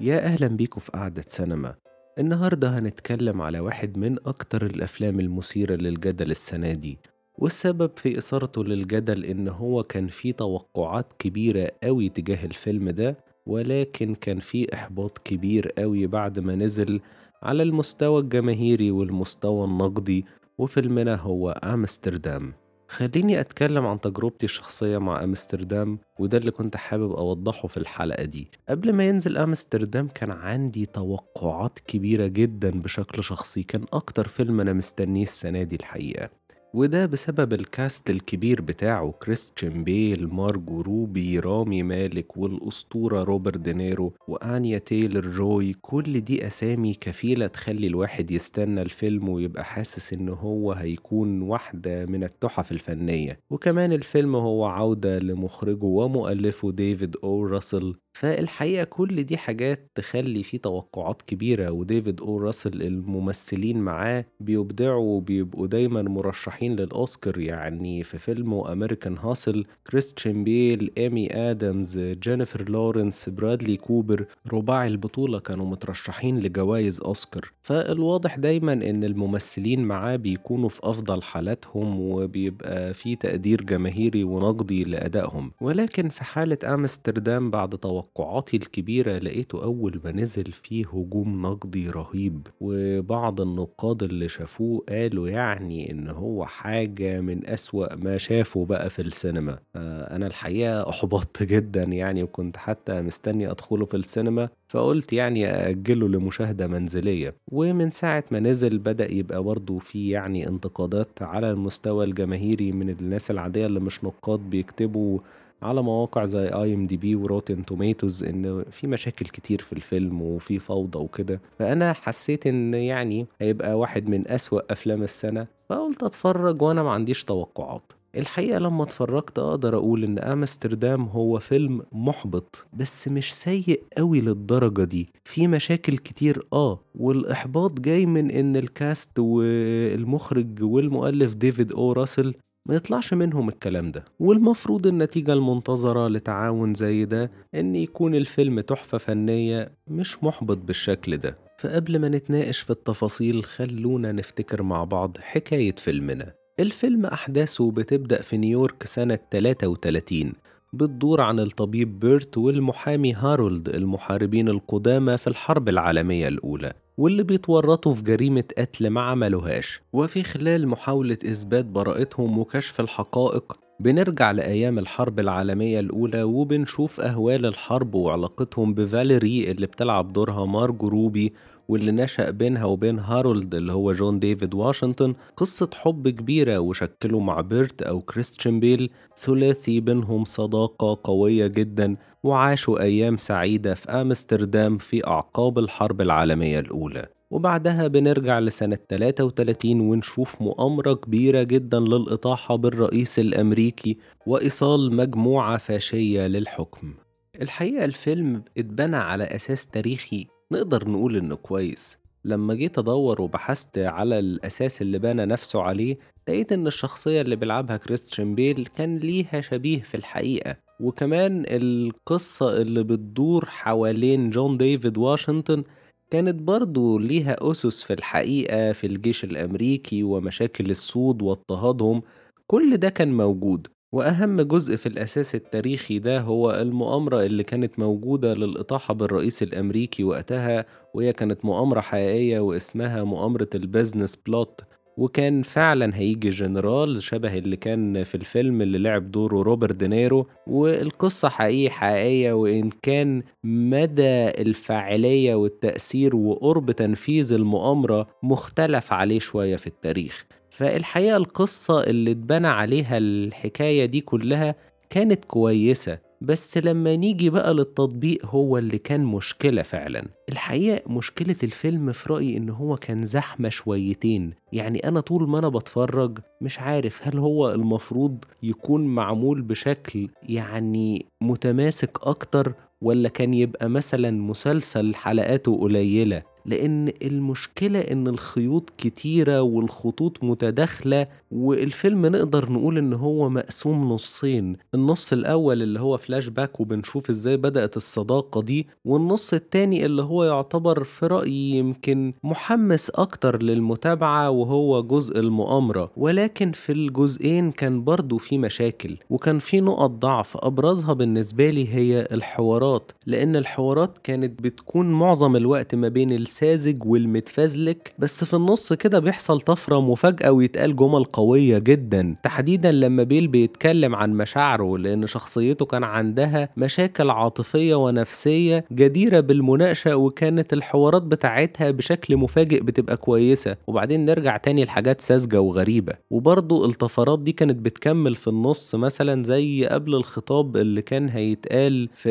يا أهلا بيكم في قعدة سينما. النهاردة هنتكلم على واحد من أكتر الأفلام المثيرة للجدل السنة دي والسبب في إثارته للجدل إن هو كان فيه توقعات كبيرة قوي تجاه الفيلم ده ولكن كان فيه إحباط كبير قوي بعد ما نزل على المستوى الجماهيري والمستوى النقدي وفيلمنا هو أمستردام. خليني أتكلم عن تجربتي الشخصية مع أمستردام وده اللي كنت حابب أوضحه في الحلقة دي. قبل ما ينزل أمستردام كان عندي توقعات كبيرة جدا بشكل شخصي كان أكتر فيلم أنا مستنيه السنة دي الحقيقة. وده بسبب ال cast الكبير بتاعه كريستيان بيل مارجو روبي رامي مالك والأسطورة روبرت دينيرو وآنيا تايلر جوي كل دي أسامي كفيلة تخلي الواحد يستنى الفيلم ويبقى حاسس إن هو هيكون واحدة من التحف الفنية. وكمان الفيلم هو عودة لمخرجه ومؤلفه ديفيد أو راسل فالحقيقة كل دي حاجات تخلي فيه توقعات كبيرة وديفيد أو راسل الممثلين معاه بيبدعوا وبيبقوا دايما مرشحين للأوسكار. يعني في فيلمه American Hustle كريستيان بيل إيمي آدمز جينيفر لورنس برادلي كوبر رباعي البطولة كانوا مترشحين لجوائز أوسكار. فالواضح دايما إن الممثلين معاه بيكونوا في أفضل حالاتهم وبيبقى في تقدير جماهيري ونقدي لأدائهم. ولكن في حالة أمستردام بعد توقعاتي الكبيرة لقيته أول ما نزل فيه هجوم نقدي رهيب وبعض النقاد اللي شافوه قالوا يعني إن هو حاجة من أسوأ ما شافوا بقى في السينما. أنا الحقيقة أحبطت جدا يعني وكنت حتى مستني أدخله في السينما فقلت يعني أأجله لمشاهدة منزلية. ومن ساعة ما نزل بدأ يبقى برضه في يعني انتقادات على المستوى الجماهيري من الناس العادية اللي مش نقاد بيكتبوا على مواقع زي IMDb و Rotten Tomatoes إن في مشاكل كتير في الفيلم وفي فوضى وكده. فأنا حسيت إن يعني هيبقى واحد من أسوأ أفلام السنة فقلت أتفرج وأنا ما عنديش توقعات. الحقيقة لما اتفرجت أقدر أقول إن أمستردام هو فيلم محبط بس مش سيء قوي للدرجة دي. في مشاكل كتير آه والإحباط جاي من إن ال cast والمخرج والمؤلف ديفيد أو راسل ما يطلعش منهم الكلام ده. والمفروض النتيجة المنتظرة لتعاون زي ده إن يكون الفيلم تحفة فنية مش محبط بالشكل ده. فقبل ما نتناقش في التفاصيل خلونا نفتكر مع بعض حكاية فيلمنا. الفيلم أحداثه بتبدأ في نيويورك سنة 33 بتدور عن الطبيب بيرت والمحامي هارولد المحاربين القدامى في الحرب العالمية الأولى واللي بيتورطوا في جريمة قتل ما عملوهاش. وفي خلال محاولة إثبات براءتهم وكشف الحقائق بنرجع لأيام الحرب العالمية الأولى وبنشوف أهوال الحرب وعلاقتهم بفاليري اللي بتلعب دورها مارجو روبي واللي نشأ بينها وبين هارولد اللي هو جون ديفيد واشنطن قصة حب كبيرة وشكلوا مع بيرت أو كريستيان بيل. ثلاثي بينهم صداقة قوية جدا وعاشوا أيام سعيدة في أمستردام في أعقاب الحرب العالمية الأولى. وبعدها بنرجع لسنة 33 ونشوف مؤامرة كبيرة جدا للإطاحة بالرئيس الأمريكي وإيصال مجموعة فاشية للحكم. الحقيقة الفيلم اتبنى على أساس تاريخي نقدر نقول إنه كويس. لما جيت أدور وبحثت على الأساس اللي بنى نفسه عليه لقيت إن الشخصية اللي بيلعبها كريستيان بيل كان ليها شبيه في الحقيقة. وكمان القصة اللي بتدور حوالين جون ديفيد واشنطن كانت برضو ليها أسس في الحقيقة في الجيش الأمريكي ومشاكل السود واضطهادهم. كل ده كان موجود. وأهم جزء في الأساس التاريخي ده هو المؤامرة اللي كانت موجودة للإطاحة بالرئيس الأمريكي وقتها وهي كانت مؤامرة حقيقية واسمها مؤامرة ال Business Plot. وكان فعلا فيه جنرال شبه اللي كان في الفيلم اللي لعب دوره روبرت دينيرو. والقصة حقيقية حقيقية وإن كان مدى الفاعلية والتأثير وقرب تنفيذ المؤامرة مختلف عليه شوية في التاريخ. فالحقيقة القصة اللي اتبنى عليها الحكاية دي كلها كانت كويسة بس لما نيجي بقى للتطبيق هو اللي كان مشكلة فعلا. الحقيقة مشكلة الفيلم في رأيي إن هو كان زحمة شويتين. يعني أنا طول ما أنا بتفرج مش عارف هل هو المفروض يكون معمول بشكل يعني متماسك أكتر ولا كان يبقى مثلا مسلسل حلقاته قليلة. لأن المشكلة إن الخيوط كتيرة والخطوط متداخلة والفيلم نقدر نقول إن هو مقسوم نصين. النص الأول اللي هو فلاش باك وبنشوف إزاي بدأت الصداقة دي والنص التاني اللي هو يعتبر في رأيي يمكن محمس أكتر للمتابعة وهو جزء المؤامرة. ولكن في الجزئين كان برضو في مشاكل وكان في نقط ضعف. أبرزها بالنسبة لي هي الحوارات لأن الحوارات كانت بتكون معظم الوقت ما بين الساذج والمتفزلك بس في النص كده بيحصل طفرة مفاجأة ويتقال جمل قوية جدا. تحديدا لما بيل بيتكلم عن مشاعره لأن شخصيته كان عندها مشاكل عاطفية ونفسية جديرة بالمناقشة وكانت الحوارات بتاعتها بشكل مفاجئ بتبقى كويسة. وبعدين نرجع تاني لحاجات ساذجة وغريبة. وبرضو الطفرات دي كانت بتكمل في النص مثلا زي قبل الخطاب اللي كان هيتقال في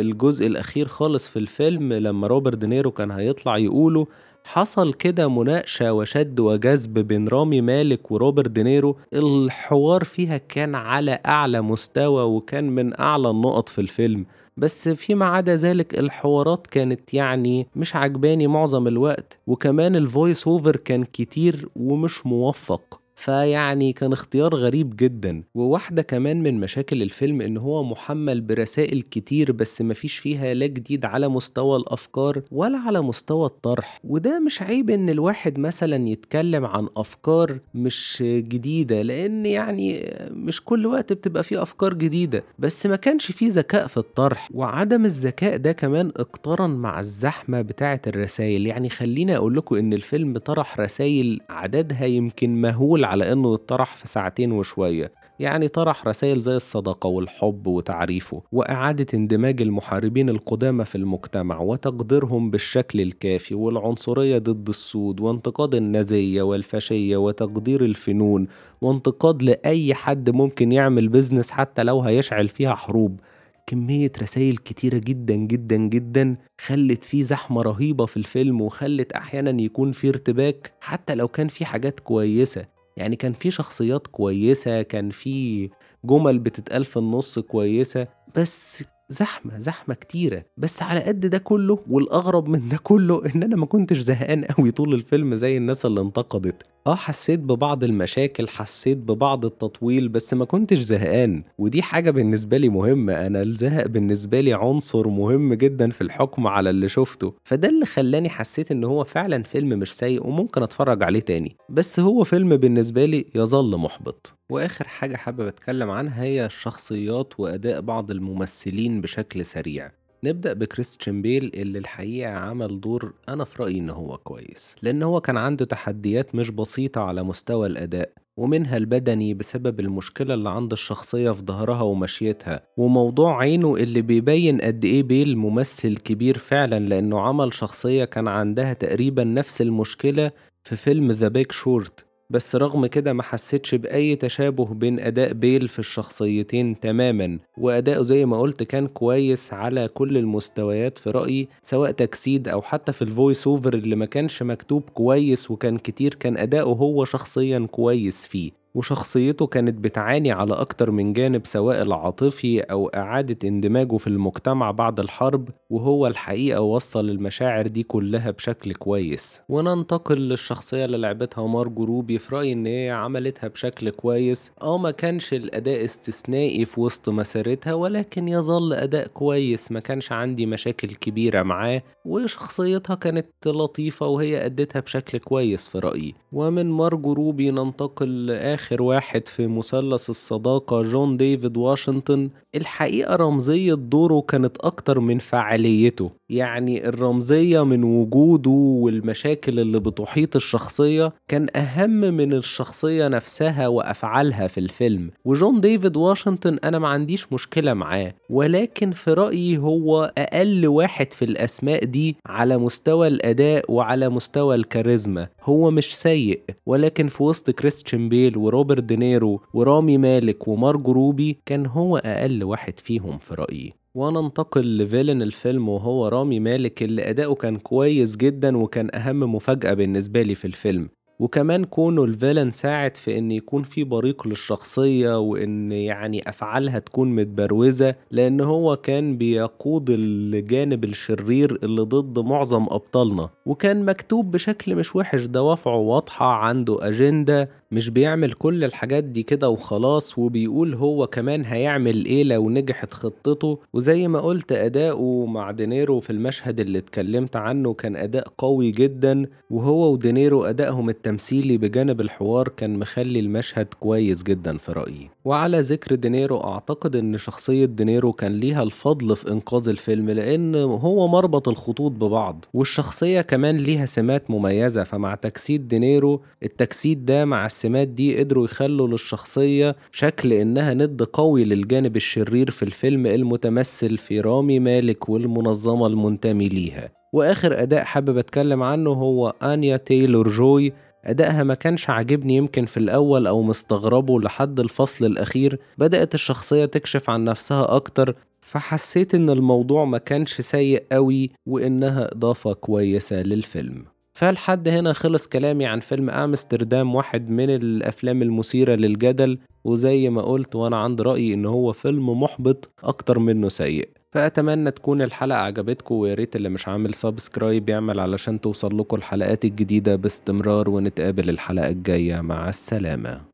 الجزء الأخير خالص في الفيلم لما روبرت دينيرو كان هيطلع يقوله حصل كده مناقشة وشد وجذب بين رامي مالك وروبرت دينيرو الحوار فيها كان على أعلى مستوى وكان من أعلى النقط في الفيلم. بس فيما عدا ذلك الحوارات كانت يعني مش عجباني معظم الوقت وكمان ال voice over كان كتير ومش موفق. فيعني كان اختيار غريب جدا. وواحدة كمان من مشاكل الفيلم إن هو محمل برسائل كتير بس مفيش فيها لا جديد على مستوى الأفكار ولا على مستوى الطرح. وده مش عيب إن الواحد مثلا يتكلم عن أفكار مش جديدة لأن يعني مش كل وقت بتبقى فيه أفكار جديدة. بس ما كانش فيه ذكاء في الطرح. وعدم الذكاء ده كمان اقترن مع الزحمة بتاعة الرسائل يعني خليني أقول لكم إن الفيلم طرح رسائل عددها يمكن مهول على إنه يطرح في ساعتين وشوية يعني طرح رسائل زي الصداقة والحب وتعريفه وإعادة اندماج المحاربين القدامى في المجتمع وتقديرهم بالشكل الكافي والعنصرية ضد السود وانتقاد النازية والفاشية وتقدير الفنون وانتقاد لأي حد ممكن يعمل بيزنس حتى لو هيشعل فيها حروب. كمية رسائل كتيرة جدا جدا جدا خلت فيه زحمة رهيبة في الفيلم وخلت أحيانا يكون فيه ارتباك حتى لو كان فيه حاجات كويسة. يعني كان في شخصيات كويسة كان في جمل بتتقال في النص كويسة بس زحمة زحمة كتيرة. بس على قد ده كله والأغرب من ده كله إن أنا ما كنتش زهقان قوي طول الفيلم زي الناس اللي انتقدت. آه حسيت ببعض المشاكل حسيت ببعض التطويل بس ما كنتش زهقان. ودي حاجة بالنسبة لي مهمة. أنا الزهق بالنسبة لي عنصر مهم جدا في الحكم على اللي شفته. فده اللي خلاني حسيت إن هو فعلا فيلم مش سيء وممكن أتفرج عليه تاني. بس هو فيلم بالنسبة لي يظل محبط. وآخر حاجة حابب أتكلم عنها هي الشخصيات وأداء بعض الممثلين بشكل سريع. نبدأ بكريستيان بيل اللي الحقيقة عمل دور أنا في رأيي إن هو كويس لأن هو كان عنده تحديات مش بسيطة على مستوى الأداء ومنها البدني بسبب المشكلة اللي عند الشخصية في ظهرها ومشيتها وموضوع عينه اللي بيبين قد إيه بيل ممثل كبير فعلا لأنه عمل شخصية كان عندها تقريبا نفس المشكلة في فيلم The Big Short بس رغم كده ما حسيتش بأي تشابه بين أداء بيل في الشخصيتين تماما وأداؤه زي ما قلت كان كويس على كل المستويات في رأيي سواء تجسيد أو حتى في ال voice over اللي ما كانش مكتوب كويس وكان كتير كان أداؤه هو شخصيا كويس فيه. وشخصيته كانت بتعاني على أكتر من جانب سواء العاطفي أو إعادة اندماجه في المجتمع بعد الحرب وهو الحقيقة وصل المشاعر دي كلها بشكل كويس. وننتقل للشخصية اللي لعبتها مارجو روبي في رأيي إن هي عملتها بشكل كويس. أو ما كانش الأداء استثنائي في وسط مسيرتها ولكن يظل أداء كويس ما كانش عندي مشاكل كبيرة معاه. وشخصيتها كانت لطيفة وهي أدتها بشكل كويس في رأيي. ومن مارجو روبي ننتقل لآخر واحد في مثلث الصداقة جون ديفيد واشنطن الحقيقة رمزية دوره كانت أكتر من فعاليته. يعني الرمزية من وجوده والمشاكل اللي بتحيط الشخصية كان أهم من الشخصية نفسها وأفعالها في الفيلم. وجون ديفيد واشنطن أنا ما عنديش مشكلة معاه ولكن في رأيي هو أقل واحد في الأسماء دي على مستوى الأداء وعلى مستوى الكاريزما. هو مش سيء ولكن في وسط كريستيان بيل وروبرت دينيرو ورامي مالك ومارجو روبي كان هو أقل واحد فيهم في رأيي. وننتقل ل villain الفيلم وهو رامي مالك اللي أداؤه كان كويس جدا وكان أهم مفاجأة بالنسبة لي في الفيلم. وكمان كونه ال villain ساعد في إن يكون في بريق للشخصية وإن يعني أفعالها تكون متبروزة لأن هو كان بيقود الجانب الشرير اللي ضد معظم أبطالنا. وكان مكتوب بشكل مش وحش دوافعه واضحة عنده أجندة مش بيعمل كل الحاجات دي كده وخلاص وبيقول هو كمان هيعمل إيه لو نجحت خطته. وزي ما قلت اداؤه مع دينيرو في المشهد اللي اتكلمت عنه كان أداء قوي جدا وهو ودينيرو أدائهم التمثيلي بجانب الحوار كان مخلي المشهد كويس جدا في رأيي. وعلى ذكر دينيرو أعتقد إن شخصية دينيرو كان ليها الفضل في إنقاذ الفيلم لأن هو مربط الخطوط ببعض. والشخصية كمان ليها سمات مميزة فمع تجسيد دينيرو التجسيد ده مع السمات دي قدروا يخلوا للشخصية شكل إنها ند قوي للجانب الشرير في الفيلم المتمثل في رامي مالك والمنظمة المنتمي ليها. وآخر أداء حابب أتكلم عنه هو آنيا تايلور جوي أدائها ما كانش عاجبني يمكن في الأول أو مستغربه لحد الفصل الأخير. بدأت الشخصية تكشف عن نفسها أكتر فحسيت إن الموضوع ما كانش سيء قوي وإنها إضافة كويسة للفيلم. فلحد هنا خلص كلامي عن فيلم آمستردام واحد من الأفلام المثيرة للجدل. وزي ما قلت وأنا عند رأيي إن هو فيلم محبط أكتر منه سيء. فأتمنى تكون الحلقة عجبتكم ويا ريت اللي مش عامل subscribe يعمل علشان توصل لكم الحلقات الجديدة باستمرار ونتقابل الحلقة الجاية. مع السلامة.